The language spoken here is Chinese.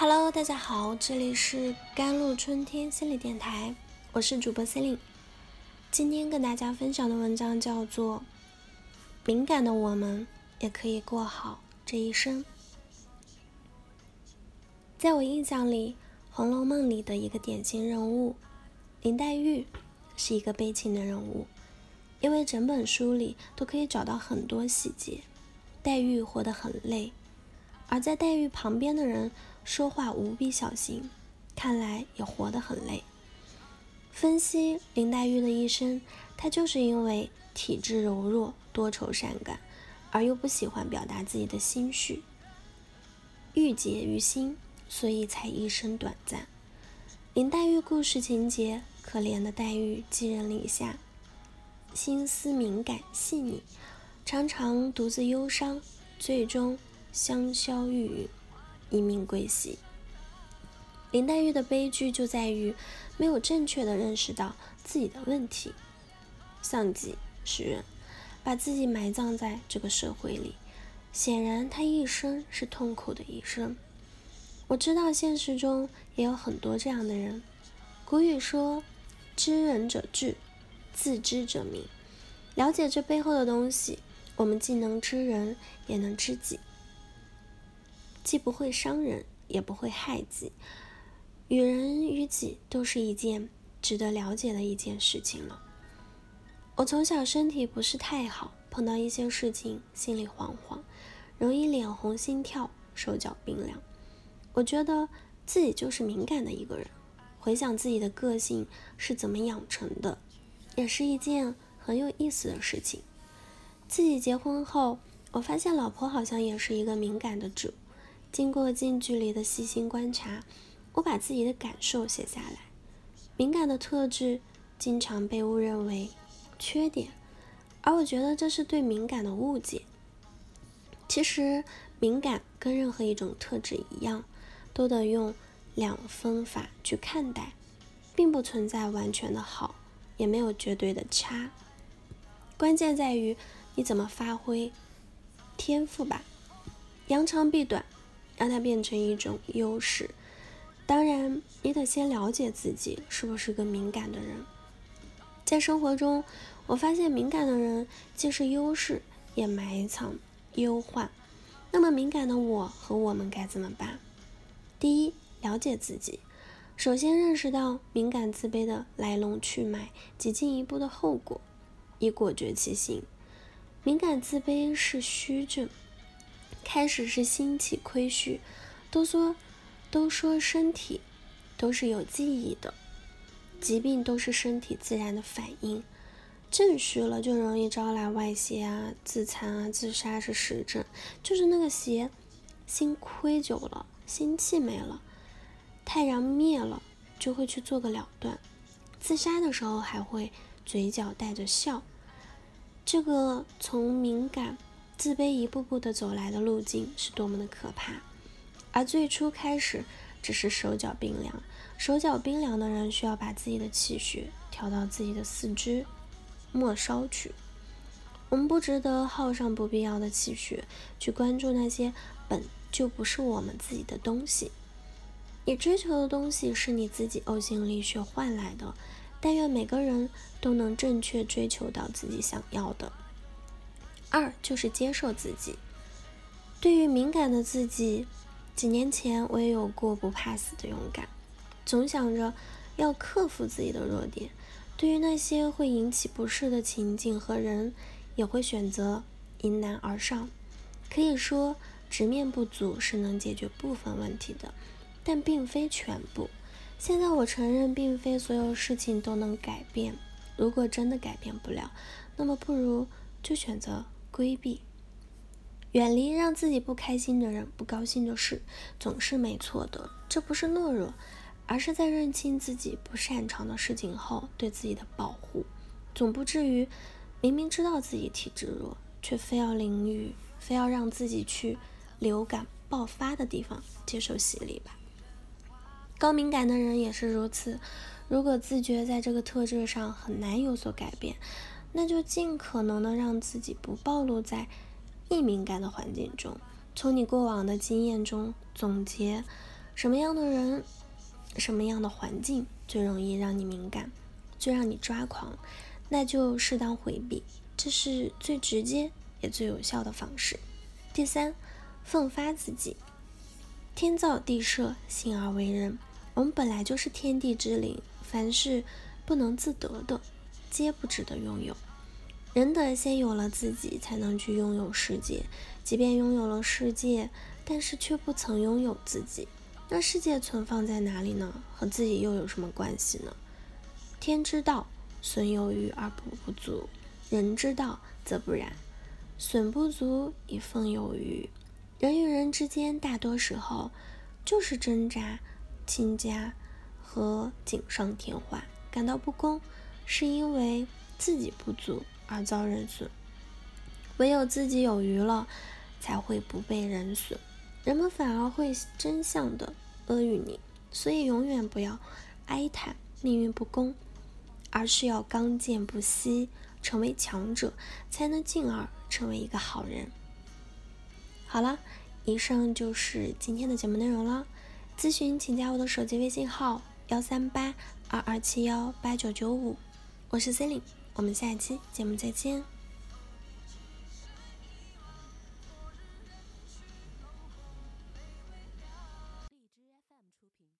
Hello，大家好，这里是甘露春天心理电台，我是主播 c e l i n e 今天跟大家分享的文章叫做《敏感的我们也可以过好这一生》。在我印象里，《红楼梦》里的一个典型人物林黛玉是一个悲情的人物，因为整本书里都可以找到很多细节，黛玉活得很累。而在黛玉旁边的人说话无比小心，看来也活得很累。分析林黛玉的一生，她就是因为体质柔弱、多愁善感，而又不喜欢表达自己的心绪，郁结于心，所以才一生短暂。林黛玉故事情节，可怜的黛玉寄人篱下，心思敏感细腻，常常独自忧伤，最终。香消玉殒，一命归西。林黛玉的悲剧就在于没有正确的认识到自己的问题，丧己是人，把自己埋葬在这个社会里。显然，她一生是痛苦的一生。我知道现实中也有很多这样的人。古语说：“知人者智，自知者明。”了解这背后的东西，我们既能知人，也能知己。既不会伤人，也不会害己，与人与己都是一件值得了解的一件事情了。我从小身体不是太好，碰到一些事情心里惶惶，容易脸红心跳，手脚冰凉。我觉得自己就是敏感的一个人。回想自己的个性是怎么养成的，也是一件很有意思的事情。自己结婚后，我发现老婆好像也是一个敏感的主。经过近距离的细心观察，我把自己的感受写下来。敏感的特质经常被误认为缺点，而我觉得这是对敏感的误解。其实，敏感跟任何一种特质一样，都得用两分法去看待，并不存在完全的好，也没有绝对的差。关键在于你怎么发挥天赋吧，扬长避短。让它变成一种优势。当然，你得先了解自己是不是个敏感的人。在生活中，我发现敏感的人既是优势，也埋藏忧患。那么，敏感的我和我们该怎么办？第一，了解自己。首先，认识到敏感自卑的来龙去脉及进一步的后果，以果决其行。敏感自卑是虚症。开始是心气亏虚，都说都说身体都是有记忆的，疾病都是身体自然的反应。正虚了就容易招来外邪啊，自残啊，自杀是实症。就是那个邪，心亏久了，心气没了，太阳灭了，就会去做个了断。自杀的时候还会嘴角带着笑。这个从敏感。自卑一步步的走来的路径是多么的可怕，而最初开始只是手脚冰凉，手脚冰凉的人需要把自己的气血调到自己的四肢末梢去。我们不值得耗上不必要的气血去关注那些本就不是我们自己的东西。你追求的东西是你自己呕心沥血换来的，但愿每个人都能正确追求到自己想要的。二就是接受自己。对于敏感的自己，几年前我也有过不怕死的勇敢，总想着要克服自己的弱点。对于那些会引起不适的情境和人，也会选择迎难而上。可以说，直面不足是能解决部分问题的，但并非全部。现在我承认，并非所有事情都能改变。如果真的改变不了，那么不如就选择。规避、远离让自己不开心的人、不高兴的事，总是没错的。这不是懦弱，而是在认清自己不擅长的事情后对自己的保护。总不至于明明知道自己体质弱，却非要淋雨，非要让自己去流感爆发的地方接受洗礼吧。高敏感的人也是如此。如果自觉在这个特质上很难有所改变。那就尽可能的让自己不暴露在易敏感的环境中，从你过往的经验中总结，什么样的人，什么样的环境最容易让你敏感，最让你抓狂，那就适当回避，这是最直接也最有效的方式。第三，奋发自己。天造地设，性而为人。我们本来就是天地之灵，凡事不能自得的，皆不值得拥有。人得先有了自己，才能去拥有世界。即便拥有了世界，但是却不曾拥有自己，那世界存放在哪里呢？和自己又有什么关系呢？天之道，损有余而补不足；人之道则不然，损不足以奉有余。人与人之间，大多时候就是挣扎、倾轧和锦上添花。感到不公，是因为自己不足而遭人损；唯有自己有余了，才会不被人损。人们反而会真相的阿谀你。所以，永远不要哀叹命运不公，而是要刚健不息，成为强者，才能进而成为一个好人。好了，以上就是今天的节目内容了。咨询请加我的手机微信号：幺三八二二七幺八九九五，我是 c e l i n e 我们下一期节目再见。